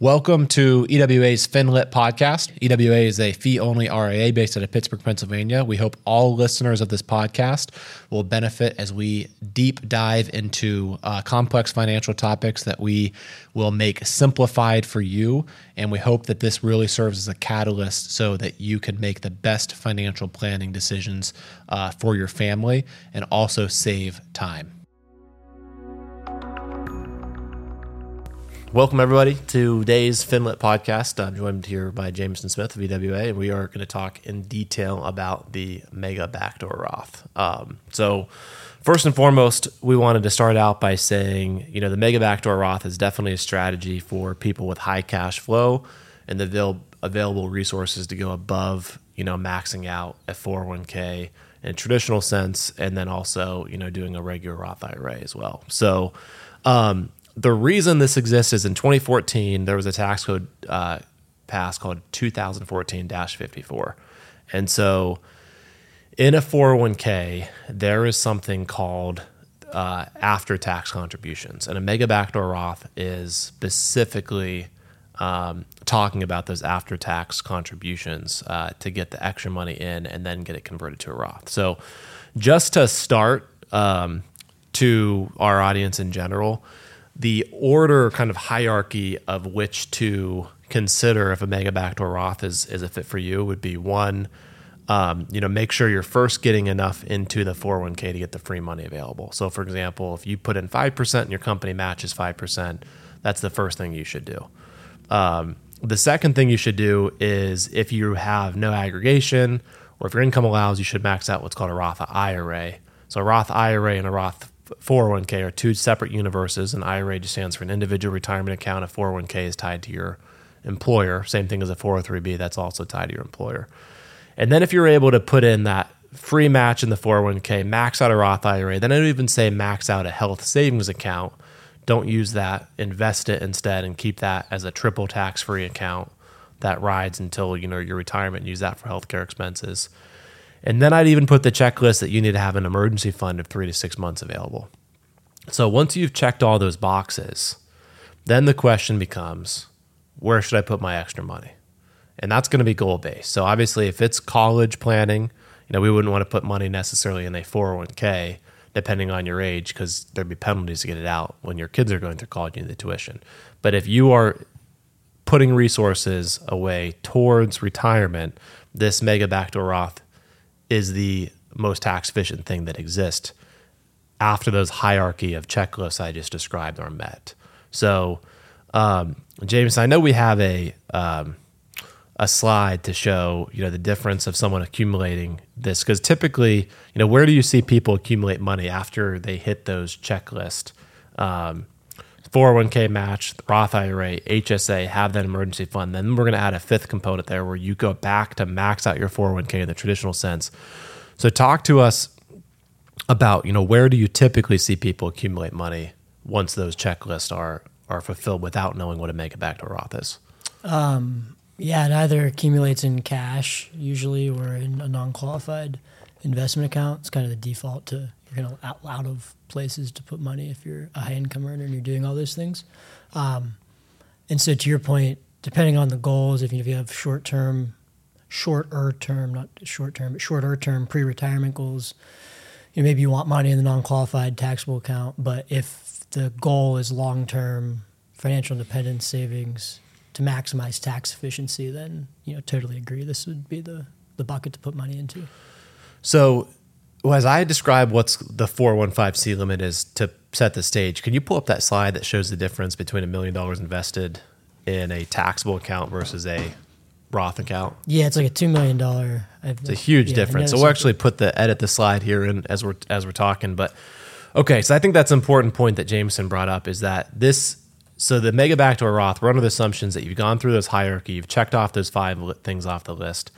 Welcome to EWA's FinLit podcast. EWA is a fee only RIA based out of Pittsburgh, Pennsylvania. We hope all listeners of this podcast will benefit as we deep dive into uh, complex financial topics that we will make simplified for you. And we hope that this really serves as a catalyst so that you can make the best financial planning decisions uh, for your family and also save time. Welcome, everybody, to today's Finlit podcast. I'm joined here by Jamison Smith of EWA, and we are going to talk in detail about the Mega Backdoor Roth. Um, so, first and foremost, we wanted to start out by saying, you know, the Mega Backdoor Roth is definitely a strategy for people with high cash flow and the avail- available resources to go above, you know, maxing out a 401k in a traditional sense, and then also, you know, doing a regular Roth IRA as well. So, um, the reason this exists is in 2014 there was a tax code uh, passed called 2014-54 and so in a 401k there is something called uh, after tax contributions. And a mega backdoor roth is specifically um, talking about those after tax contributions uh, to get the extra money in and then get it converted to a roth. So just to start um, to our audience in general the order kind of hierarchy of which to consider if a mega backdoor Roth is is a fit for you would be one, um, you know, make sure you're first getting enough into the 401k to get the free money available. So, for example, if you put in five percent and your company matches five percent, that's the first thing you should do. Um, the second thing you should do is if you have no aggregation or if your income allows, you should max out what's called a Roth IRA. So, a Roth IRA and a Roth 401k are two separate universes. An IRA just stands for an individual retirement account. A 401k is tied to your employer. Same thing as a 403b, that's also tied to your employer. And then if you're able to put in that free match in the 401k, max out a Roth IRA, then I don't even say max out a health savings account. Don't use that. Invest it instead and keep that as a triple tax free account that rides until you know your retirement. And use that for healthcare expenses. And then I'd even put the checklist that you need to have an emergency fund of three to six months available. So once you've checked all those boxes, then the question becomes where should I put my extra money? And that's going to be goal based. So obviously, if it's college planning, you know, we wouldn't want to put money necessarily in a 401k, depending on your age, because there'd be penalties to get it out when your kids are going through college and the tuition. But if you are putting resources away towards retirement, this mega backdoor Roth is the most tax efficient thing that exists after those hierarchy of checklists I just described are met. So, um, James, I know we have a um, a slide to show you know the difference of someone accumulating this because typically you know where do you see people accumulate money after they hit those checklist um, 401k match roth ira hsa have that emergency fund. Then we're going to add a fifth component there where you go back to max out your 401k in the traditional sense. So talk to us about you know where do you typically see people accumulate money once those checklists are are fulfilled without knowing what to make a mega backdoor roth is? Um, yeah, it either accumulates in cash usually or in a non-qualified investment account. It's kind of the default to you're kind of out, of places to put money if you're a high income earner and you're doing all those things. Um, and so to your point, depending on the goals, if you, if you have short term, shorter term, not short term, but shorter term pre-retirement goals, you know, maybe you want money in the non-qualified taxable account. But if the goal is long term financial independence savings, to maximize tax efficiency, then you know totally agree. This would be the the bucket to put money into. So, well, as I describe what's the 415C limit is to set the stage, can you pull up that slide that shows the difference between a million dollars invested in a taxable account versus a Roth account? Yeah, it's like a two million dollar. It's a huge yeah, difference. So we'll actually put the edit the slide here in as we're as we're talking. But okay, so I think that's an important point that Jamison brought up is that this so the mega backdoor Roth, we're under the assumptions that you've gone through this hierarchy, you've checked off those five things off the list,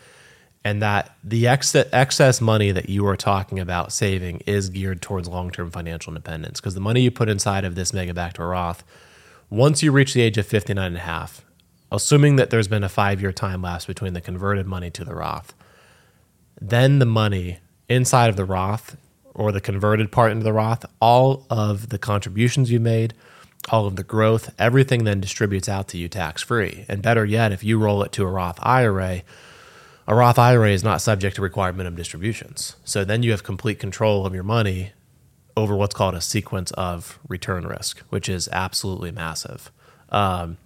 and that the ex- excess money that you are talking about saving is geared towards long-term financial independence. Because the money you put inside of this mega backdoor Roth, once you reach the age of 59 and a half, assuming that there's been a five-year time lapse between the converted money to the Roth, then the money inside of the Roth or the converted part into the Roth, all of the contributions you made – all of the growth, everything then distributes out to you tax free. And better yet, if you roll it to a Roth IRA, a Roth IRA is not subject to required minimum distributions. So then you have complete control of your money over what's called a sequence of return risk, which is absolutely massive. Um,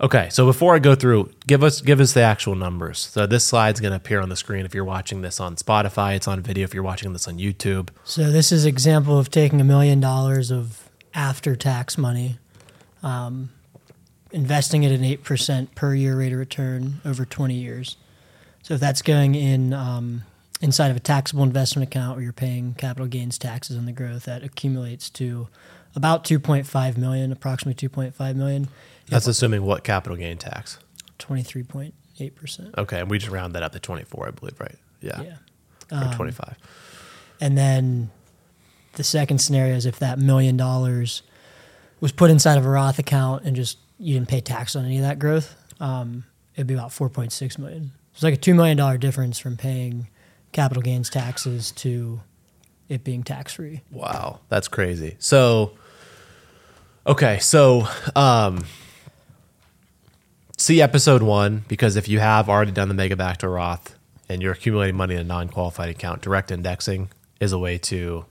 okay, so before I go through, give us give us the actual numbers. So this slide's going to appear on the screen if you're watching this on Spotify. It's on video if you're watching this on YouTube. So this is example of taking a million dollars of after tax money, um, investing at an eight percent per year rate of return over twenty years. So if that's going in um, inside of a taxable investment account where you're paying capital gains taxes on the growth, that accumulates to about 2.5 million, approximately 2.5 million. That's assuming what capital gain tax? 23.8 percent. Okay, and we just round that up to 24, I believe, right? Yeah, Yeah. or 25. And then the second scenario is if that million dollars was put inside of a Roth account and just you didn't pay tax on any of that growth, um, it'd be about 4.6 million. It's like a two million dollar difference from paying capital gains taxes to it being tax free. Wow, that's crazy. So, okay, so um, see episode one because if you have already done the mega backdoor Roth and you're accumulating money in a non-qualified account, direct indexing is a way to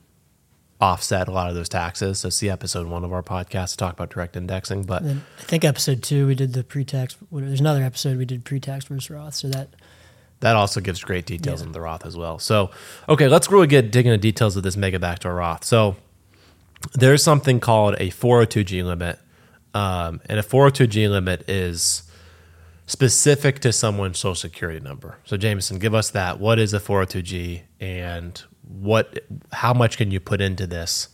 offset a lot of those taxes. So see episode one of our podcast to talk about direct indexing. But I think episode two we did the pre tax. There's another episode we did pre tax versus Roth. So that that also gives great details Yeah. into the Roth as well. So, okay, let's really get dig into details of this mega backdoor Roth. So, there's something called a 402g limit, um, and a 402g limit is specific to someone's social security number. So, Jamison, give us that. What is a 402g, and what? How much can you put into this,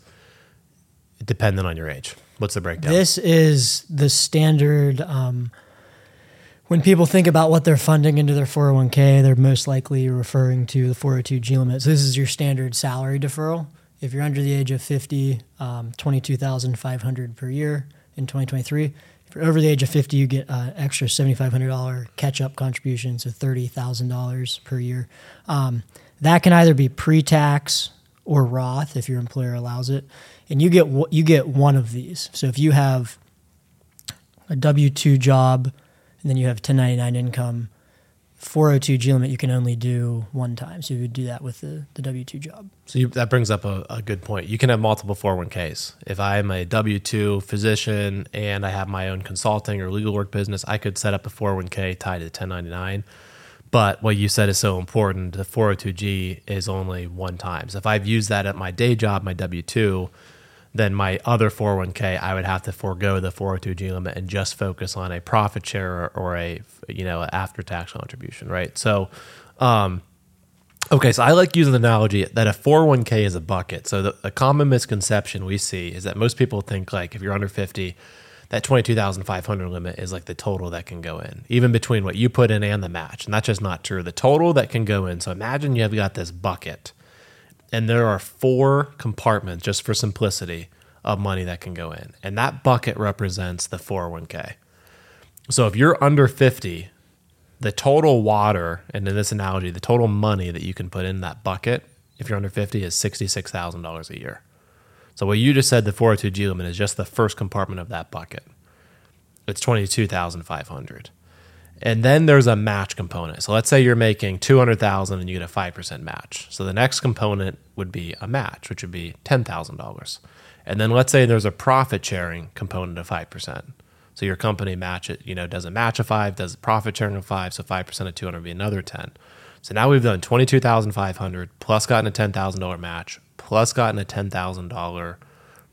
depending on your age? What's the breakdown? This is the standard. Um, when people think about what they're funding into their 401k, they're most likely referring to the 402g limit. So this is your standard salary deferral. If you're under the age of 50, um, 22,500 per year in 2023. You're over the age of 50, you get uh, extra $7,500 catch-up contribution, so $30,000 per year. Um, that can either be pre-tax or Roth if your employer allows it, and you get you get one of these. So if you have a W two job, and then you have 1099 income, 402G limit you can only do one time. So you would do that with the, the W two job. So you, that brings up a, a good point. You can have multiple 401ks. If I'm a W 2 physician and I have my own consulting or legal work business, I could set up a 401k tied to the 1099. But what you said is so important. The 402g is only one time. So if I've used that at my day job, my W 2, then my other 401k, I would have to forego the 402g limit and just focus on a profit share or, or a you know after tax contribution, right? So, um, Okay, so I like using the analogy that a 401k is a bucket. So the, common misconception we see is that most people think like if you're under 50, that 22,500 limit is like the total that can go in, even between what you put in and the match. And that's just not true. The total that can go in. So imagine you have got this bucket and there are four compartments just for simplicity of money that can go in. And that bucket represents the 401k. So if you're under 50, the total water, and in this analogy, the total money that you can put in that bucket, if you're under 50, is $66,000 a year. So what you just said, the 402G limit is just the first compartment of that bucket. It's 22,500. And then there's a match component. So let's say you're making 200,000 and you get a 5% match. So the next component would be a match, which would be $10,000. And then let's say there's a profit sharing component of 5%. So your company match it, you know, doesn't match a 5, does a profit sharing of 5, so 5% of 200 would be another 10. So now we've done 22,500 plus gotten a $10,000 match plus gotten a $10,000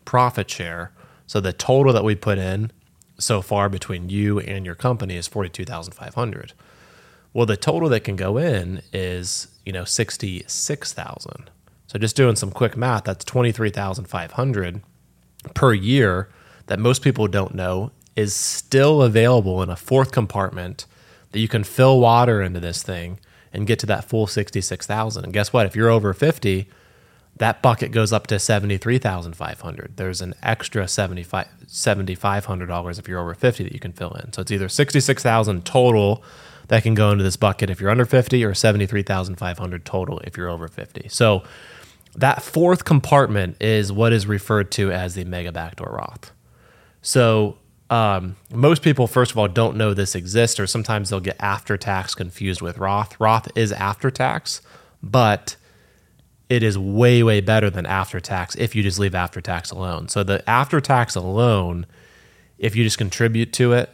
profit share. So the total that we put in so far between you and your company is 42,500. Well, the total that can go in is, you know, 66,000. So just doing some quick math, that's 23,500 per year that most people don't know is still available in a fourth compartment that you can fill water into this thing and get to that full 66,000. And guess what? If you're over 50, that bucket goes up to 73,500. There's an extra 75 $7,500 if you're over 50 that you can fill in. So it's either 66,000 total that can go into this bucket if you're under 50 or 73,500 total if you're over 50. So that fourth compartment is what is referred to as the mega backdoor Roth. So um, most people, first of all, don't know this exists, or sometimes they'll get after tax confused with Roth. Roth is after tax, but it is way, way better than after tax if you just leave after tax alone. So the after tax alone, if you just contribute to it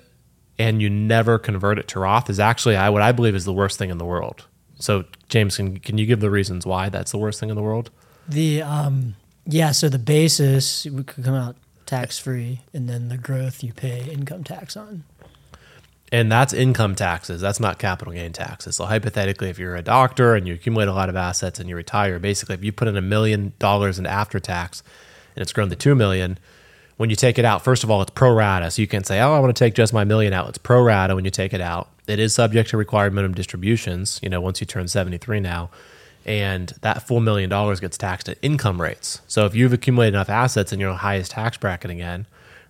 and you never convert it to Roth, is actually what I believe is the worst thing in the world. So, James, can, can you give the reasons why that's the worst thing in the world? The um, yeah, so the basis could come out tax free, and then the growth you pay income tax on. And that's income taxes. That's not capital gain taxes. So hypothetically, if you're a doctor and you accumulate a lot of assets and you retire, basically, if you put in a million dollars in after tax and it's grown to two million, when you take it out, first of all, it's pro rata. So you can say, "Oh, I want to take just my million out." It's pro rata when you take it out. It is subject to required minimum distributions. You know, once you turn seventy three now, and that full million dollars gets taxed at income rates. So if you've accumulated enough assets and you're in the highest tax bracket again,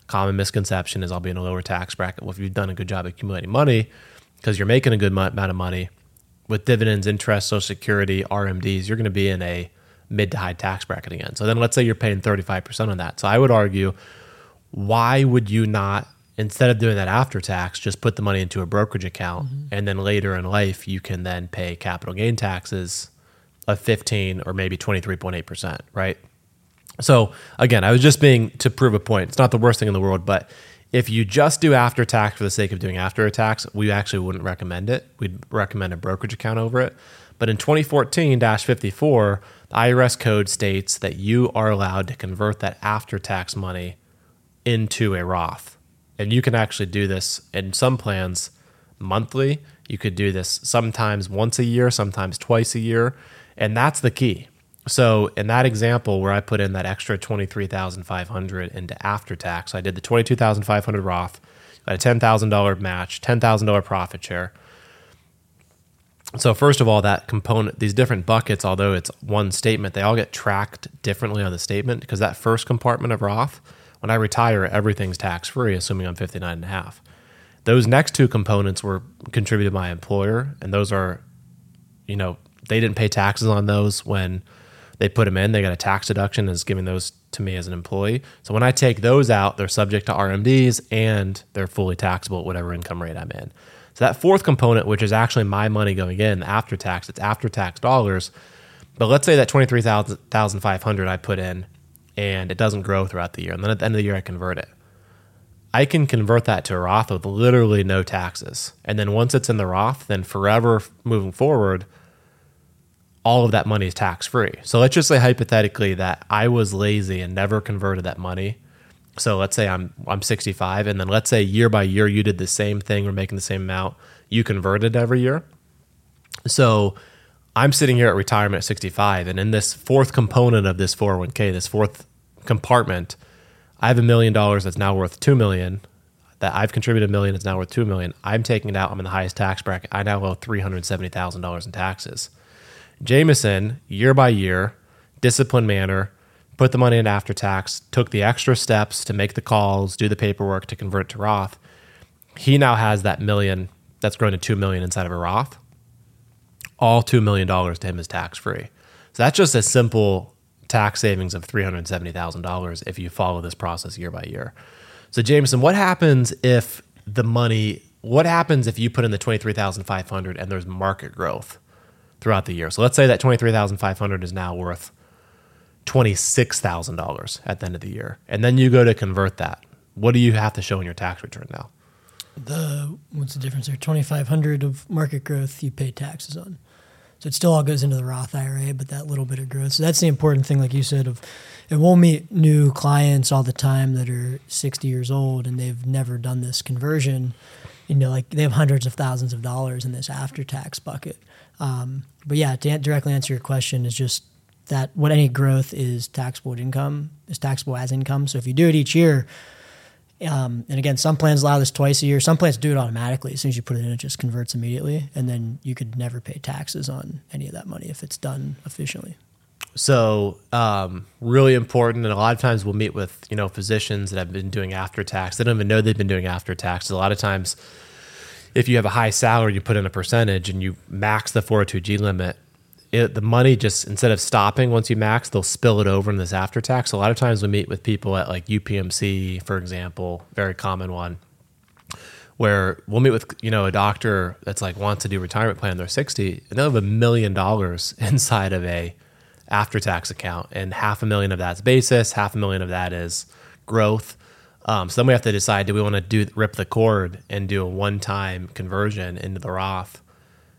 common misconception is I'll be in a lower tax bracket. Well, if you've done a good job accumulating money because you're making a good amount of money with dividends, interest, social security, RMDs, you're going to be in a mid to high tax bracket again. So then let's say you're paying 35% on that. So I would argue, why would you not, instead of doing that after tax, just put the money into a brokerage account mm-hmm. and then later in life you can then pay capital gain taxes of 15 or maybe 23.8%, right? So again, I was just being to prove a point. It's not the worst thing in the world, but if you just do after tax for the sake of doing after tax, we actually wouldn't recommend it. We'd recommend a brokerage account over it. But in 2014 54, the IRS code states that you are allowed to convert that after tax money into a Roth. And you can actually do this in some plans monthly. You could do this sometimes once a year, sometimes twice a year. And that's the key. So in that example where I put in that extra 23,500 into after tax, I did the 22,500 Roth, a $10,000 match, $10,000 profit share. So first of all, that component, these different buckets, although it's one statement, they all get tracked differently on the statement because that first compartment of Roth, when I retire, everything's tax free, assuming I'm 59 and a half. Those next two components were contributed by my employer, and those are, you know, they didn't pay taxes on those when they put them in. They got a tax deduction as giving those to me as an employee. So when I take those out, they're subject to RMDs and they're fully taxable at whatever income rate I'm in. So that fourth component, which is actually my money going in after tax, it's after tax dollars. But let's say that twenty three thousand five hundred I put in, and it doesn't grow throughout the year, and then at the end of the year I convert it. I can convert that to a Roth with literally no taxes, and then once it's in the Roth, then forever moving forward, all of that money is tax free. So let's just say hypothetically that I was lazy and never converted that money. So let's say I'm I'm 65 and then let's say year by year you did the same thing or making the same amount, you converted every year. So I'm sitting here at retirement at 65 and in this fourth component of this 401k, this fourth compartment, I have a million dollars that's now worth 2 million that I've contributed a million it's now worth 2 million. I'm taking it out, I'm in the highest tax bracket. I now owe $370,000 in taxes. Jamison, year by year, disciplined manner, put the money in after tax, took the extra steps to make the calls, do the paperwork to convert to Roth. He now has that million that's grown to two million inside of a Roth. All two million dollars to him is tax free. So that's just a simple tax savings of three hundred seventy thousand dollars if you follow this process year by year. So Jamison, what happens if the money? What happens if you put in the twenty three thousand five hundred and there's market growth? Throughout the year. So let's say that twenty three thousand five hundred is now worth twenty six thousand dollars at the end of the year, and then you go to convert that. What do you have to show in your tax return now? The what's the difference there? Twenty five hundred of market growth you pay taxes on. So it still all goes into the Roth IRA, but that little bit of growth. So that's the important thing, like you said, of and we'll meet new clients all the time that are 60 years old and they've never done this conversion. You know, like they have hundreds of thousands of dollars in this after tax bucket. Um, but yeah, to directly answer your question, is just that what any growth is taxable income is taxable as income. So if you do it each year, um, and again, some plans allow this twice a year. Some plans do it automatically. As soon as you put it in, it just converts immediately, and then you could never pay taxes on any of that money if it's done efficiently. So, um, really important, and a lot of times we'll meet with you know physicians that have been doing after tax. They don't even know they've been doing after tax. A lot of times if you have a high salary, you put in a percentage and you max the 402g limit, it, the money just instead of stopping once you max, they'll spill it over in this after tax. A lot of times we meet with people at like UPMC, for example, very common one, where we'll meet with you know a doctor that's like wants to do retirement plan. They're sixty and they'll have a million dollars inside of a after tax account, and half a million of that's basis, half a million of that is growth. Um, so then we have to decide: do we want to do rip the cord and do a one-time conversion into the Roth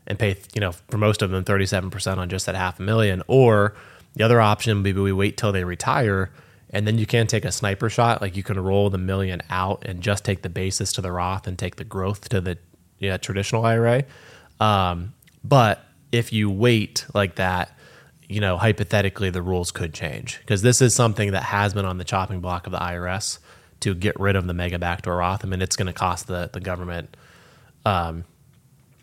and pay, you know, for most of them, thirty-seven percent on just that half a million, or the other option would be we wait till they retire, and then you can take a sniper shot, like you can roll the million out and just take the basis to the Roth and take the growth to the traditional IRA. Um, but if you wait like that, you know, hypothetically, the rules could change because this is something that has been on the chopping block of the IRS to get rid of the mega backdoor Roth. I mean, it's going to cost the the government, um,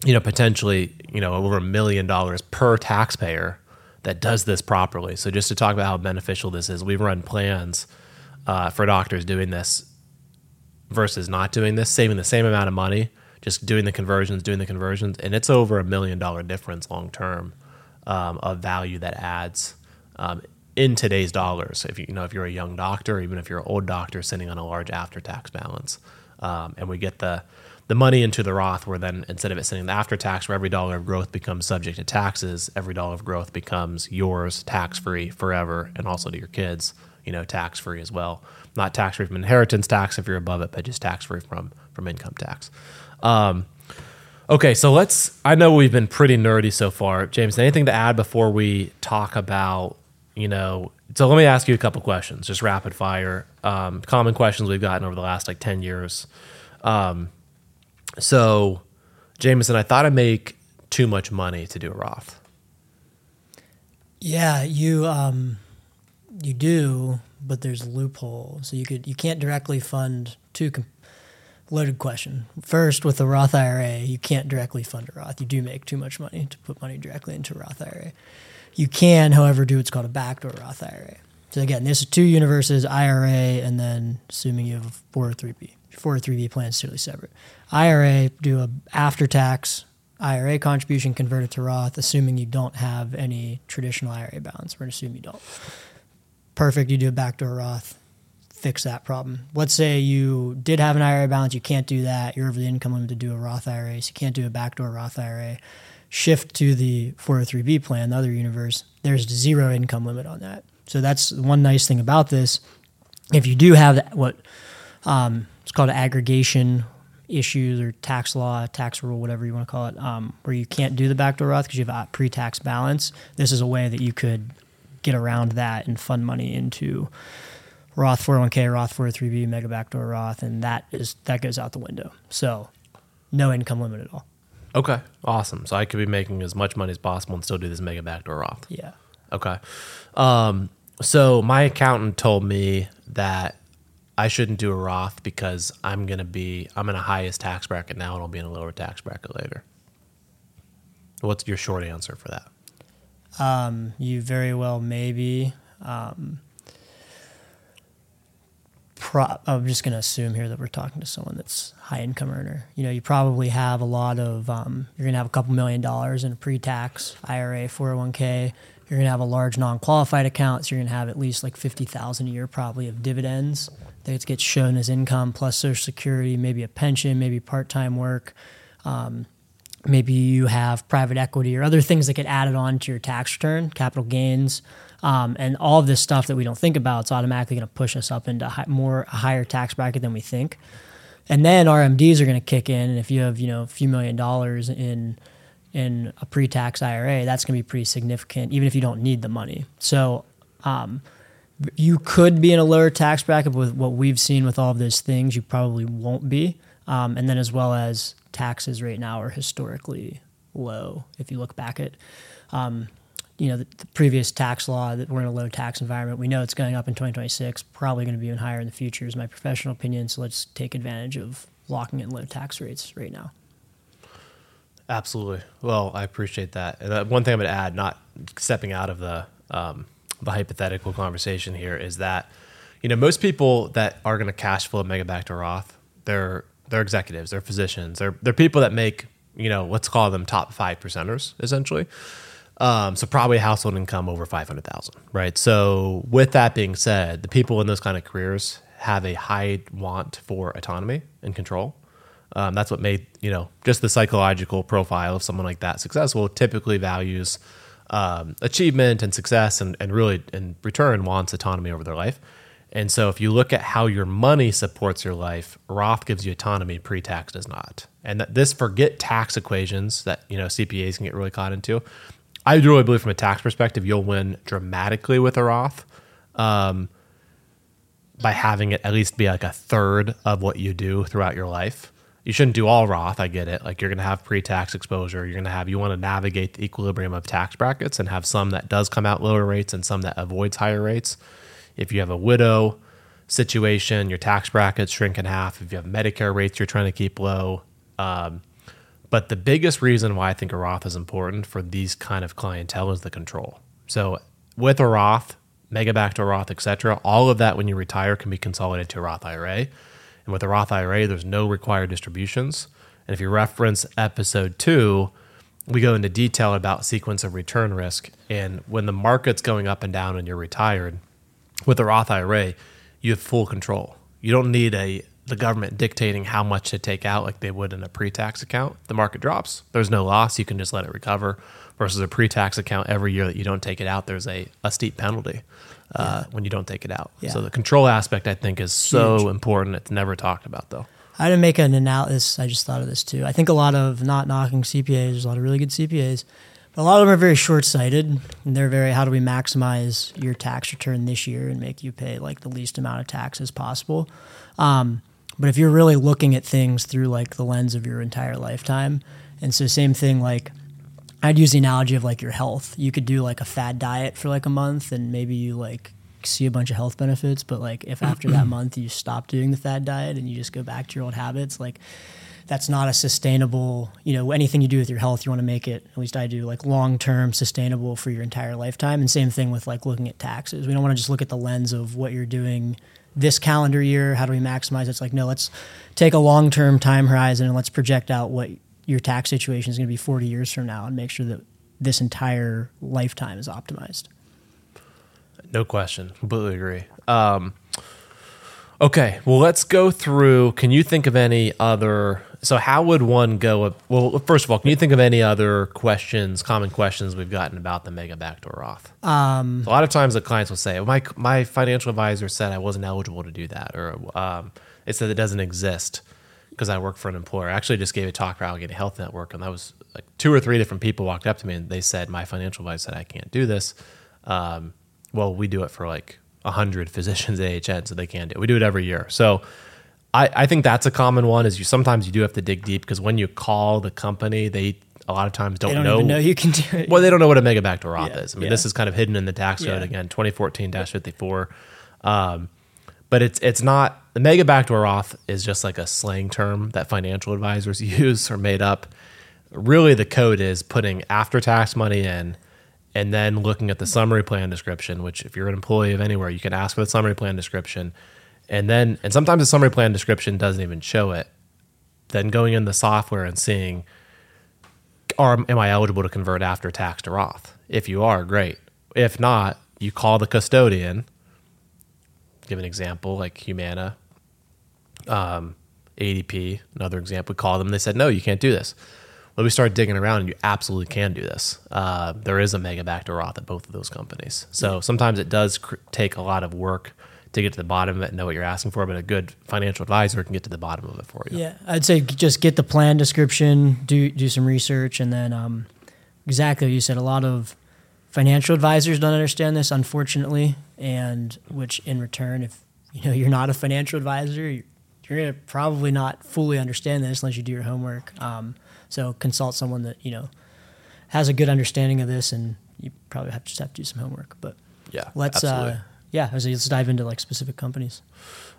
you know, potentially, you know, over a million dollars per taxpayer that does this properly. So just to talk about how beneficial this is, we've run plans uh, for doctors doing this versus not doing this, saving the same amount of money, just doing the conversions, doing the conversions, and it's over a million dollar difference long term um, of value that adds um, in today's dollars. If you, you know if you're a young doctor, even if you're an old doctor sitting on a large after tax balance, um, and we get the the money into the Roth, where then instead of it sitting in the after tax, where every dollar of growth becomes subject to taxes, every dollar of growth becomes yours tax free forever, and also to your kids, you know, tax free as well. Not tax free from inheritance tax if you're above it, but just tax free from from income tax. Um, okay, so let's. I know we've been pretty nerdy so far, James. Anything to add before we talk about you know? So let me ask you a couple questions, just rapid fire, um, common questions we've gotten over the last like ten years. Um, so, Jamison, I thought I make too much money to do a Roth. Yeah, you um, you do, but there's loopholes. So you could you can't directly fund two. Loaded question. First, with the Roth IRA, you can't directly fund a Roth. You do make too much money to put money directly into a Roth IRA. You can, however, do what's called a backdoor Roth IRA. So again, there's two universes: IRA, and then assuming you have a 403b. Your 403b plan is totally separate. IRA, do a after tax IRA contribution, convert it to Roth, assuming you don't have any traditional IRA balance. We're to assume you don't. Perfect. You do a backdoor Roth, fix that problem. Let's say you did have an IRA balance, you can't do that. You're over the income limit to do a Roth IRA, so you can't do a backdoor Roth IRA. Shift to the 403b plan, the other universe. There's zero income limit on that. So that's one nice thing about this. If you do have what um, it's called aggregation issues or tax law, tax rule, whatever you want to call it, um, where you can't do the backdoor Roth because you have a pre-tax balance. This is a way that you could get around that and fund money into Roth 401k, Roth 403b, mega backdoor Roth, and that is that goes out the window. So no income limit at all. Okay, awesome. So I could be making as much money as possible and still do this mega backdoor Roth. Yeah. Okay. Um, so my accountant told me that I shouldn't do a Roth because I'm gonna be I'm in a highest tax bracket now and I'll be in a lower tax bracket later. What's your short answer for that? Um, you very well may be. Um, pro- I'm just going to assume here that we're talking to someone that's high income earner. You know, you probably have a lot of, um, you're going to have a couple million dollars in a pre tax IRA, 401k. You're going to have a large non qualified account. So you're going to have at least like 50000 a year probably of dividends that gets shown as income plus Social Security, maybe a pension, maybe part time work. Um, maybe you have private equity or other things that get added on to your tax return, capital gains, um, and all of this stuff that we don't think about. It's automatically going to push us up into high, more a higher tax bracket than we think. And then RMDs are going to kick in, and if you have you know a few million dollars in in a pre-tax IRA, that's going to be pretty significant, even if you don't need the money. So. Um, you could be in a lower tax bracket with what we've seen with all of those things you probably won't be um, and then as well as taxes right now are historically low if you look back at um, you know the, the, previous tax law that we're in a low tax environment we know it's going up in 2026 probably going to be even higher in the future is my professional opinion. So let's take advantage of locking in low tax rates right now. Absolutely. Well i appreciate that. And uh, one thing i'm going to add not stepping out of the um, the hypothetical conversation here is that you know most people that are going to cash flow mega backdoor Roth, they're they're executives, they're physicians, they're they're people that make you know let's call them top five percenters essentially. Um, so probably household income over five hundred thousand, right? So with that being said, the people in those kind of careers have a high want for autonomy and control. Um, that's what made you know just the psychological profile of someone like that successful. Typically values um, achievement and success, and, and really in return wants autonomy over their life. And so if you look at how your money supports your life, Roth gives you autonomy, pre-tax does not. And that this forget tax equations that you know CPAs can get really caught into. I really believe from a tax perspective, you'll win dramatically with a Roth. Um, by having it at least be like a third of what you do throughout your life. You shouldn't do all Roth. I get it. Like you're going to have pre-tax exposure. You're going to have you want to navigate the equilibrium of tax brackets and have some that does come out lower rates and some that avoids higher rates. If you have a widow situation, your tax brackets shrink in half. If you have Medicare rates, you're trying to keep low. Um, but the biggest reason why I think a Roth is important for these kind of clientele is the control. So with a Roth, mega back to a Roth, etc., all of that when you retire can be consolidated to a Roth IRA. And with a Roth IRA, there's no required distributions. And if you reference episode two, we go into detail about sequence of return risk. And when the market's going up and down and you're retired, with a Roth IRA, you have full control. You don't need a the government dictating how much to take out like they would in a pre-tax account. The market drops. There's no loss. You can just let it recover. Versus a pre-tax account, every year that you don't take it out, there's a, a steep penalty uh, yeah. when you don't take it out. Yeah. So the control aspect, I think, is so Huge. important. It's never talked about though. I didn't make an analysis. I just thought of this too. I think a lot of not knocking CPAs. There's a lot of really good CPAs, but a lot of them are very short-sighted. And they're very, how do we maximize your tax return this year and make you pay like the least amount of tax as possible? Um, but if you're really looking at things through like the lens of your entire lifetime, and so same thing like I'd use the analogy of like your health. You could do like a fad diet for like a month and maybe you like see a bunch of health benefits, but like if after that month you stop doing the fad diet and you just go back to your old habits, like that's not a sustainable, you know, anything you do with your health, you want to make it, at least I do, like long term sustainable for your entire lifetime. And same thing with like looking at taxes. We don't want to just look at the lens of what you're doing this calendar year. How do we maximize it? It's like, no, let's take a long term time horizon and let's project out what your tax situation is going to be 40 years from now and make sure that this entire lifetime is optimized. No question. Completely agree. Um, okay. Well, let's go through. Can you think of any other? So, how would one go? Well, first of all, can you think of any other questions, common questions we've gotten about the mega backdoor Roth? Um, so a lot of times the clients will say, "My my financial advisor said I wasn't eligible to do that," or um, "It said it doesn't exist." because I work for an employer. I actually just gave a talk for Allegheny Health Network, and that was like two or three different people walked up to me and they said, "My financial advisor said I can't do this." Um, well, we do it for like hundred physicians at AHN, so they can do it. We do it every year. So I, I think that's a common one. Is you sometimes you do have to dig deep because when you call the company, they a lot of times don't, don't know. know you can do it. Well, they don't know what a mega backdoor Roth yeah, is. I mean, yeah. this is kind of hidden in the tax code yeah. again, 2014-54. Um, but it's it's not the mega backdoor Roth is just like a slang term that financial advisors use or made up. Really, the code is putting after tax money in and then looking at the summary plan description, which if you're an employee of anywhere, you can ask for the summary plan description. And then, and sometimes the summary plan description doesn't even show it. Then going in the software and seeing, are, am I eligible to convert after tax to Roth? If you are, great. If not, you call the custodian give an example like Humana, um, ADP, another example. We call them. They said, no, you can't do this. Well, we started digging around, and you absolutely can do this. Uh, there is a mega backdoor Roth at both of those companies. So sometimes it does cr- take a lot of work to get to the bottom of it and know what you're asking for, but a good financial advisor can get to the bottom of it for you. Yeah, I'd say just get the plan description, do do some research, and then um, exactly what you said. A lot of financial advisors don't understand this, unfortunately, and which in return, if you know you're not a financial advisor, you're, to probably not fully understand this unless you do your homework. Um, so consult someone that you know has a good understanding of this, and you probably have to just have to do some homework. But yeah, let's uh, yeah, let's dive into like specific companies.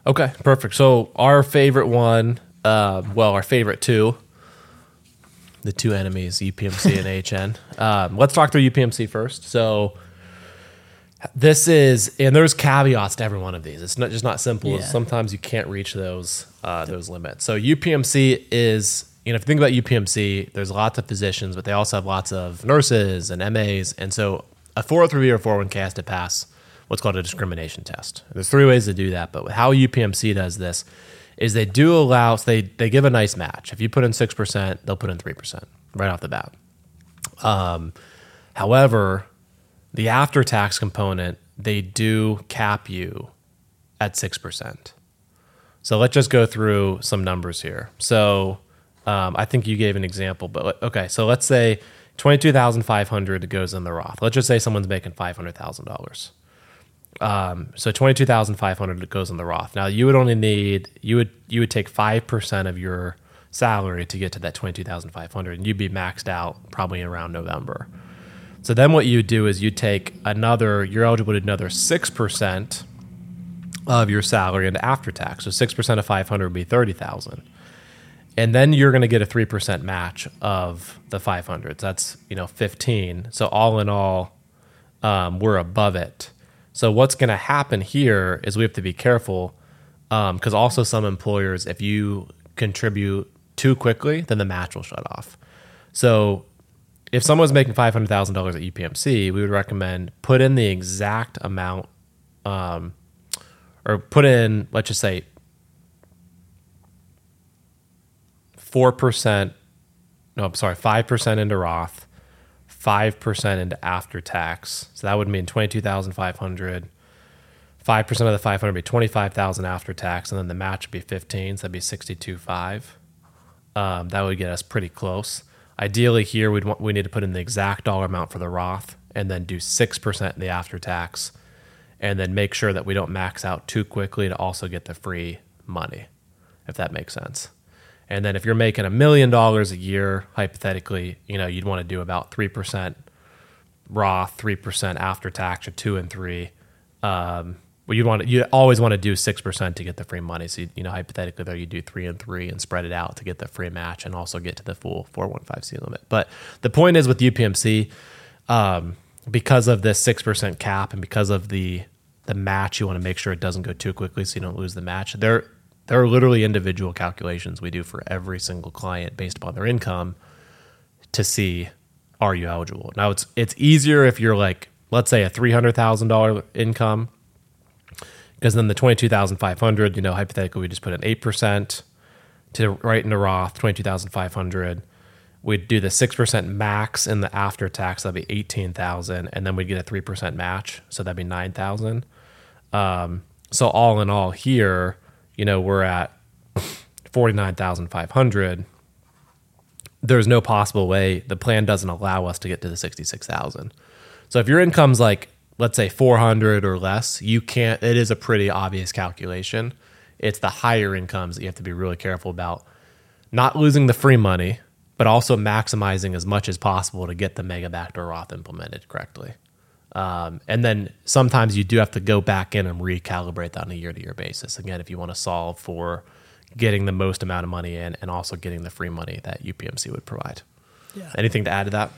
Okay, perfect. So our favorite one, uh, well, our favorite two the two enemies, UPMC and AHN. Um, let's talk through UPMC first. So this is, and there's caveats to every one of these. It's not just not simple. Yeah. Sometimes you can't reach those uh, those limits. So UPMC is you know, if you think about UPMC, there's lots of physicians, but they also have lots of nurses and MAs. And so a 403B or 401k has to pass what's called a discrimination test. There's three ways to do that, but how UPMC does this is they do allow, so they, they give a nice match. If you put in 6%, they'll put in 3% right off the bat. Um, however, the after tax component, they do cap you at 6%. So let's just go through some numbers here. So um, I think you gave an example, but okay. So let's say twenty-two thousand five hundred goes in the Roth. Let's just say someone's making five hundred thousand dollars. Um, so twenty-two thousand five hundred goes in the Roth. Now you would only need you would you would take five percent of your salary to get to that twenty-two thousand five hundred, and you'd be maxed out probably around November. So then what you do is you take another. You're eligible to another six percent of your salary into after tax. So six percent of five hundred would be thirty thousand and then you're going to get a 3% match of the 500s that's you know 15 so all in all um, we're above it so what's going to happen here is we have to be careful because um, also some employers if you contribute too quickly then the match will shut off. So if someone's making $500000 at upmc we would recommend put in the exact amount um, or put in let's just say 4%, no, I'm sorry, 5% into Roth, 5% into after tax. So that would mean 22,500. 5% of the 500 would be 25,000 after tax, and then the match would be 15, so that'd be 62.5. Um, that would get us pretty close. Ideally, here we'd want, we need to put in the exact dollar amount for the Roth, and then do 6% in the after tax, and then make sure that we don't max out too quickly to also get the free money, if that makes sense. And then if you're making a million dollars a year, hypothetically, you know, you'd want to do about 3% raw, 3% after tax, or two and three. Um, well, you'd want you always want to do 6% to get the free money. So, you, you know, hypothetically, though, you do three and three and spread it out to get the free match and also get to the full 415C limit. But the point is with UPMC, um, because of this 6% cap and because of the the match, you want to make sure it doesn't go too quickly so you don't lose the match. There, there are literally individual calculations we do for every single client based upon their income to see are you eligible. Now it's it's easier if you're like let's say a three hundred thousand dollar income, because then the twenty two thousand five hundred, you know, hypothetically we just put in eight percent to right into Roth twenty two thousand five hundred. We'd do the six percent max in the after tax, that'd be eighteen thousand, and then we'd get a three percent match, so that'd be nine thousand. Um, so all in all, here you know, we're at 49,500. There's no possible way the plan doesn't allow us to get to the 66,000. So if your income's like let's say 400 or less, you can't it is a pretty obvious calculation. It's the higher incomes that you have to be really careful about not losing the free money, but also maximizing as much as possible to get the mega backdoor Roth implemented correctly. Um, and then sometimes you do have to go back in and recalibrate that on a year to year basis. Again, if you want to solve for getting the most amount of money in and also getting the free money that UPMC would provide. Yeah. Anything to add to that?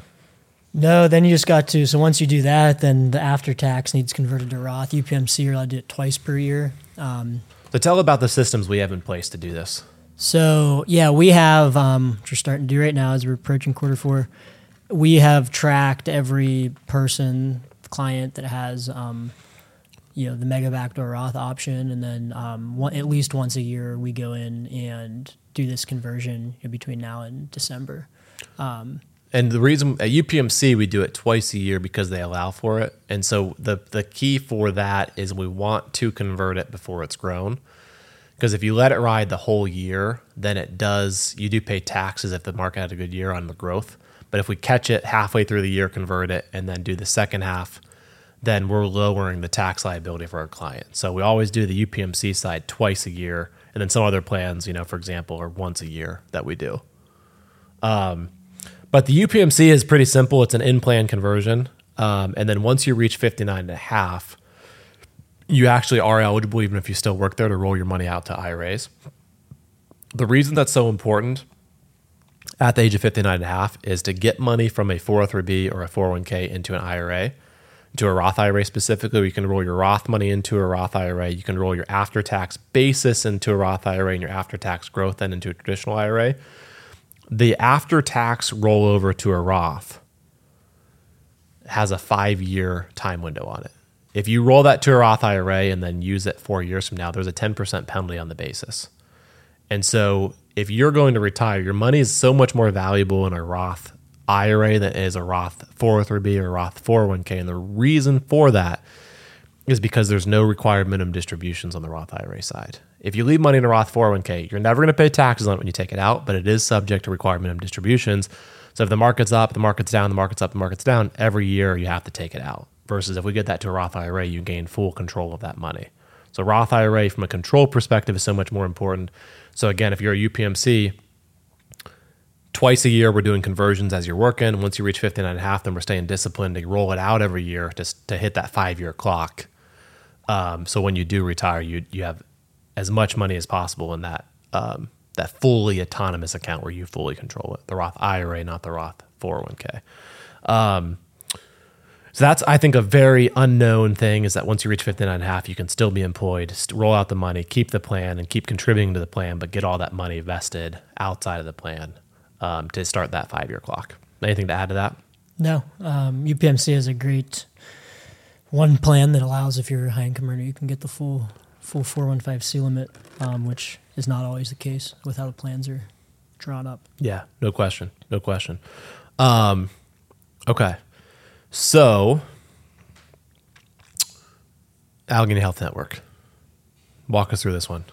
No, then you just got to. So once you do that, then the after tax needs converted to Roth. UPMC, you're allowed to do it twice per year. Um, so tell about the systems we have in place to do this. So yeah, we have. Um, which we're starting to do right now as we're approaching quarter four. We have tracked every person client that has um, you know the mega backdoor Roth option, and then um, one, at least once a year we go in and do this conversion between now and December. Um, and the reason at UPMC we do it twice a year because they allow for it, and so the the key for that is we want to convert it before it's grown. Because if you let it ride the whole year, then it does. You do pay taxes if the market had a good year on the growth. But if we catch it halfway through the year, convert it, and then do the second half, then we're lowering the tax liability for our client. So we always do the UPMC side twice a year, and then some other plans, you know, for example, are once a year that we do. Um, but the UPMC is pretty simple. It's an in-plan conversion, um, and then once you reach 59 and a half, you actually are eligible, even if you still work there, to roll your money out to IRAs. The reason that's so important at the age of 59 and a half is to get money from a 403b or a 401k into an IRA, to a Roth IRA specifically. You can roll your Roth money into a Roth IRA. You can roll your after tax basis into a Roth IRA and your after tax growth then into a traditional IRA. the after tax rollover to a Roth has a five year time window on it. If you roll that to a Roth IRA and then use it four years from now, there's a 10% penalty on the basis. And so if you're going to retire, your money is so much more valuable in a Roth IRA than it is a Roth 403b or Roth 401k. And the reason for that is because there's no required minimum distributions on the Roth IRA side. If you leave money in a Roth 401k, you're never going to pay taxes on it when you take it out, but it is subject to required minimum distributions. So if the market's up, the market's down, the market's up, the market's down, every year you have to take it out. Versus if we get that to a Roth IRA, you gain full control of that money. So Roth IRA from a control perspective is so much more important. So again, if you're a UPMC, twice a year we're doing conversions as you're working. Once you reach 59 and a half, then we're staying disciplined to roll it out every year just to hit that five year clock. Um, so when you do retire, you you have as much money as possible in that um, that fully autonomous account where you fully control it. The Roth IRA, not the Roth 401k. Um, so that's I think a very unknown thing is that once you reach 59 and a half, you can still be employed, roll out the money, keep the plan, and keep contributing to the plan, but get all that money vested outside of the plan um, to start that five year clock. Anything to add to that? No, um, UPMC has a great one plan that allows if you're a high income earner, you can get the full full 415C limit, um, which is not always the case with how the plans are drawn up. Yeah, no question, no question. Um, okay, so Allegheny Health Network, walk us through this one.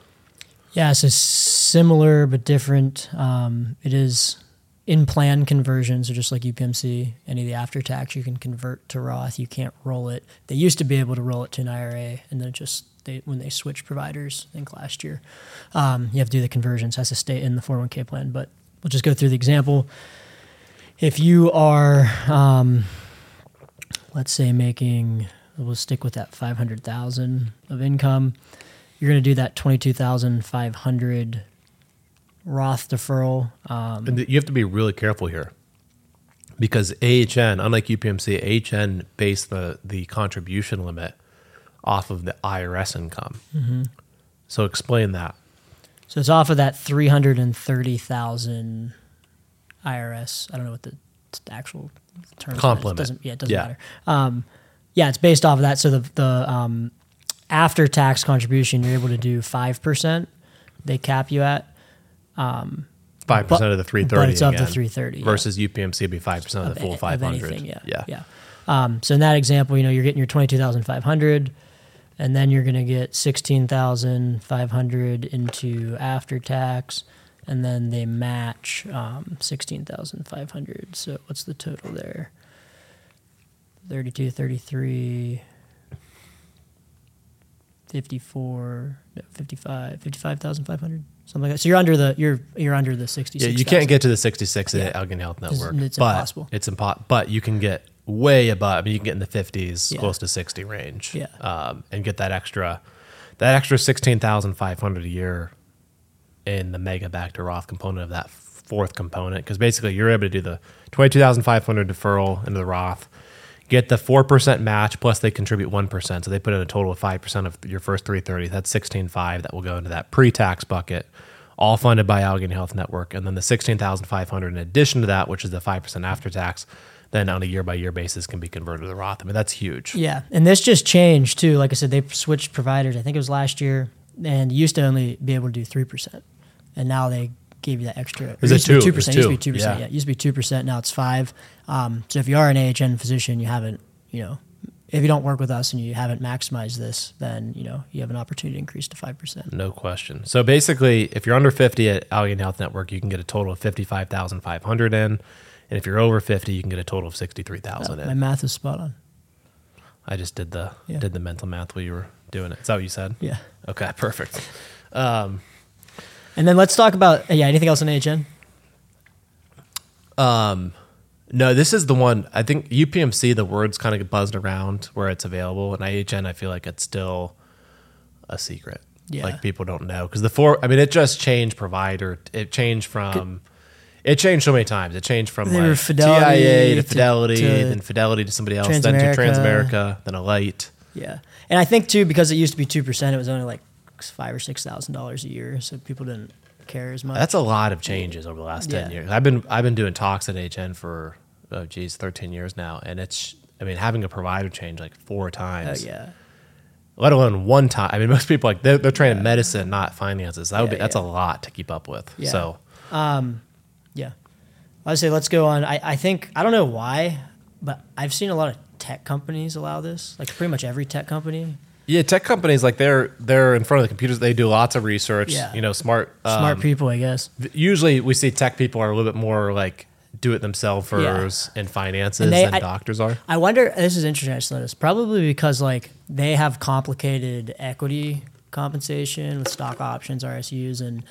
Yeah, so similar but different. Um, it is in plan conversions, so just like UPMC, any of the after tax you can convert to Roth. You can't roll it. They used to be able to roll it to an IRA, and then just they when they switched providers, I think last year, um, you have to do the conversions. Has to stay in the 401k plan. But we'll just go through the example. If you are, um, let's say, making, we'll stick with that 500,000 of income, you're going to do that 22,500 Roth deferral. Um, And you have to be really careful here because AHN, unlike UPMC, AHN based the, the contribution limit off of the IRS income. So explain that. So it's off of that three hundred and thirty thousand IRS. I don't know what the actual term Comp is. limit. Doesn't, yeah, it doesn't Yeah. matter. Um, yeah, it's based off of that. So the the um, after tax contribution, you're able to do five percent. They cap you at, Five percent of the three thirty. it's up to three thirty versus UPMC would be five percent of the full five hundred. Yeah, yeah, yeah. Um, so in that example, you know, you're getting your twenty two thousand five hundred, and then you're going to get sixteen thousand five hundred into after tax, and then they match um, sixteen thousand five hundred. So what's the total there? 32, 33, 54, no, 55, 55,500, something like that. So you're under the you're you're under the 66. Yeah, you can't get to the sixty six Yeah. at Allegheny Health It's- Network. it's but impossible. It's impo- But you can get way above. I mean, you can get in the fifties, Yeah. close to sixty range. Yeah. um, and get that extra, that extra sixteen thousand five hundred a year in the mega backdoor Roth component of that fourth component. Because basically, you're able to do the twenty two thousand five hundred deferral into the Roth. Get the four percent match plus they contribute one percent, so they put in a total of five percent of your first three thirty. That's sixteen five that will go into that pre tax bucket, all funded by Allegheny Health Network, and then the sixteen thousand five hundred in addition to that, which is the five percent after tax, then on a year by year basis can be converted to the Roth. I mean that's huge. Yeah, and this just changed too. Like I said, they switched providers. I think it was last year, and used to only be able to do three percent, and now they gave you that extra. Is it used to be two? Two percent. Used to be two. percent. Yeah. Yeah, it used to be two percent. Now it's five. Um, so if you are an AHN physician, you haven't, you know, if you don't work with us and you haven't maximized this, then you know you have an opportunity to increase to five percent. No question. So basically, if you're under 50 at Allegheny Health Network, you can get a total of 55,500 in. And if you're over 50, you can get a total of 63,000 My in. math is spot on. I just did the Yeah. did the mental math while you were doing it. Is that what you said? Yeah. Okay, perfect. Um, And then let's talk about yeah. Anything else in AHN? Um, no, this is the one. I think UPMC, the words kind of buzzed around where it's available. And AHN, I feel like it's still a secret. Yeah. Like people don't know. Because the four, I mean, it just changed provider. It changed from. It changed so many times. It changed from They like Fidelity TIAA to to- Fidelity, to then Fidelity to somebody else, then to Transamerica. Transamerica, then Alight. Yeah, and I think too because it used to be two percent, it was only like five or six thousand dollars a year, so people didn't care as much. That's a lot of changes over the last ten Yeah. years. I've been I've been doing talks at HN for oh geez, thirteen years now, and it's I mean having a provider change like four times, oh, yeah. let alone one time. I mean most people like they're, they're trained in medicine, not finances. That would Yeah, be that's yeah. a lot to keep up with. Yeah. So um, Yeah. I say let's go on. I, I think I don't know why, but I've seen a lot of tech companies allow this. Like pretty much every tech company. Yeah, tech companies like they're they're in front of the computers. They do lots of research. Yeah. You know, smart Smart um, people, I guess. Usually we see tech people are a little bit more like do it themselves in finances And they- than I- doctors are. I wonder. This is interesting. I just noticed. Probably because like they have complicated equity compensation with stock options, RSUs, and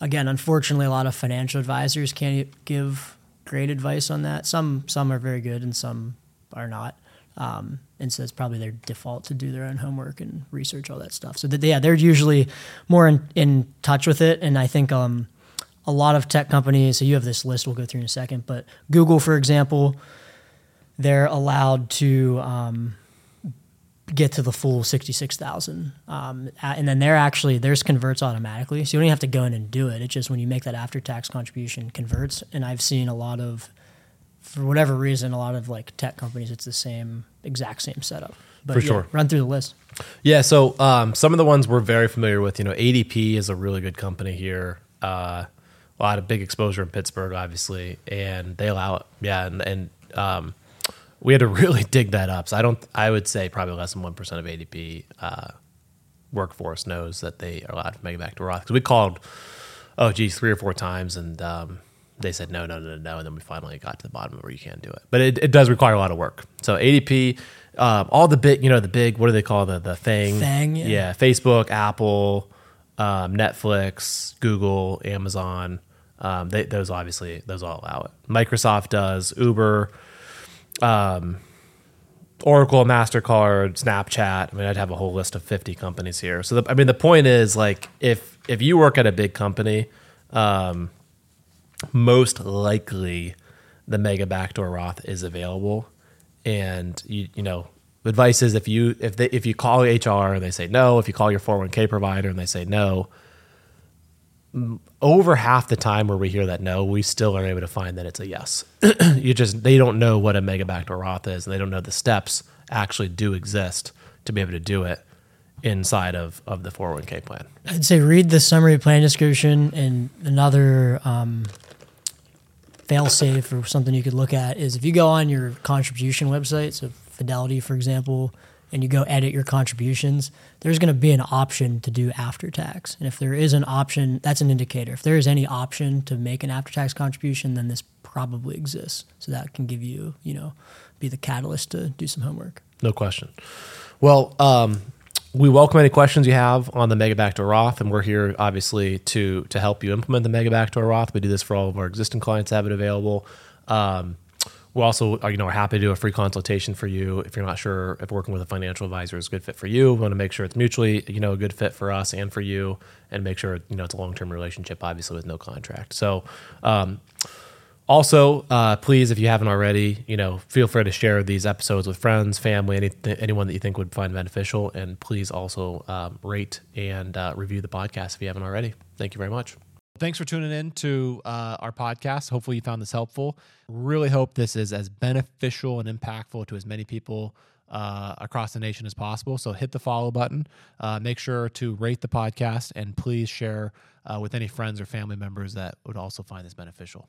again, unfortunately, a lot of financial advisors can't give great advice on that. Some some are very good, and some are not. Um, and so it's probably their default to do their own homework and research all that stuff. So that, yeah, they're usually more in, in touch with it. And I think um, a lot of tech companies. So you have this list we'll go through in a second, but Google, for example, they're allowed to um, get to the full 66,000. Um, and then they're actually, theirs converts automatically. So you don't even have to go in and do it. It's just when you make that after tax contribution converts. And I've seen a lot of, for whatever reason, a lot of like tech companies, it's the same, exact same setup. But For yeah, sure. Run through the list. Yeah, so um, some of the ones we're very familiar with, you know, ADP is a really good company here. Uh, a lot of big exposure in Pittsburgh, obviously, and they allow it. Yeah, and, and um, we had to really dig that up. So I don't. I would say probably less than one percent of ADP uh, workforce knows that they are allowed to mega backdoor Roth. Because we called, oh geez, three or four times, and um, they said no, no, no, no, and then we finally got to the bottom of where you can't do it. But it, it does require a lot of work. So ADP, um, all the big, you know, the big, what do they call the the thing? Thing, yeah. yeah. Facebook, Apple, um, Netflix, Google, Amazon. Um, they, those obviously those all allow it. Microsoft does. Uber. Oracle, Mastercard, Snapchat. I mean, I'd have a whole list of fifty companies here. So, the, I mean, the point is, like, if if you work at a big company, um, most likely the mega backdoor Roth is available, and you you know, advice is if you if they if you call HR and they say no, if you call your four hundred one k provider and they say no, over half the time where we hear that no, we still are able to find that it's a yes. you just they don't know what a mega backdoor Roth is, and they don't know the steps actually do exist to be able to do it inside of of the 401k plan. I'd say read the summary plan description and another um, fail safe or something you could look at is if you go on your contribution website, so Fidelity, for example, and you go edit your contributions, there's going to be an option to do after tax. And if there is an option, that's an indicator. If there is any option to make an after tax contribution, then this probably exists. So that can give you, you know, be the catalyst to do some homework. No question. Well, um, we welcome any questions you have on the Mega Backdoor Roth, and we're here obviously to to help you implement the Mega Backdoor Roth. We do this for all of our existing clients, have it available. Um, we also, are, you know, we're happy to do a free consultation for you if you're not sure if working with a financial advisor is a good fit for you. We want to make sure it's mutually, you know, a good fit for us and for you, and make sure you know it's a long term relationship, obviously with no contract. So. Um, also, uh, please, if you haven't already, you know, feel free to share these episodes with friends, family, any, anyone that you think would find beneficial, and please also um, rate and uh, review the podcast if you haven't already. Thank you very much. Thanks for tuning in to uh, our podcast. Hopefully, you found this helpful. Really hope this is as beneficial and impactful to as many people uh, across the nation as possible. So hit the follow button. Uh, make sure to rate the podcast and please share uh, with any friends or family members that would also find this beneficial.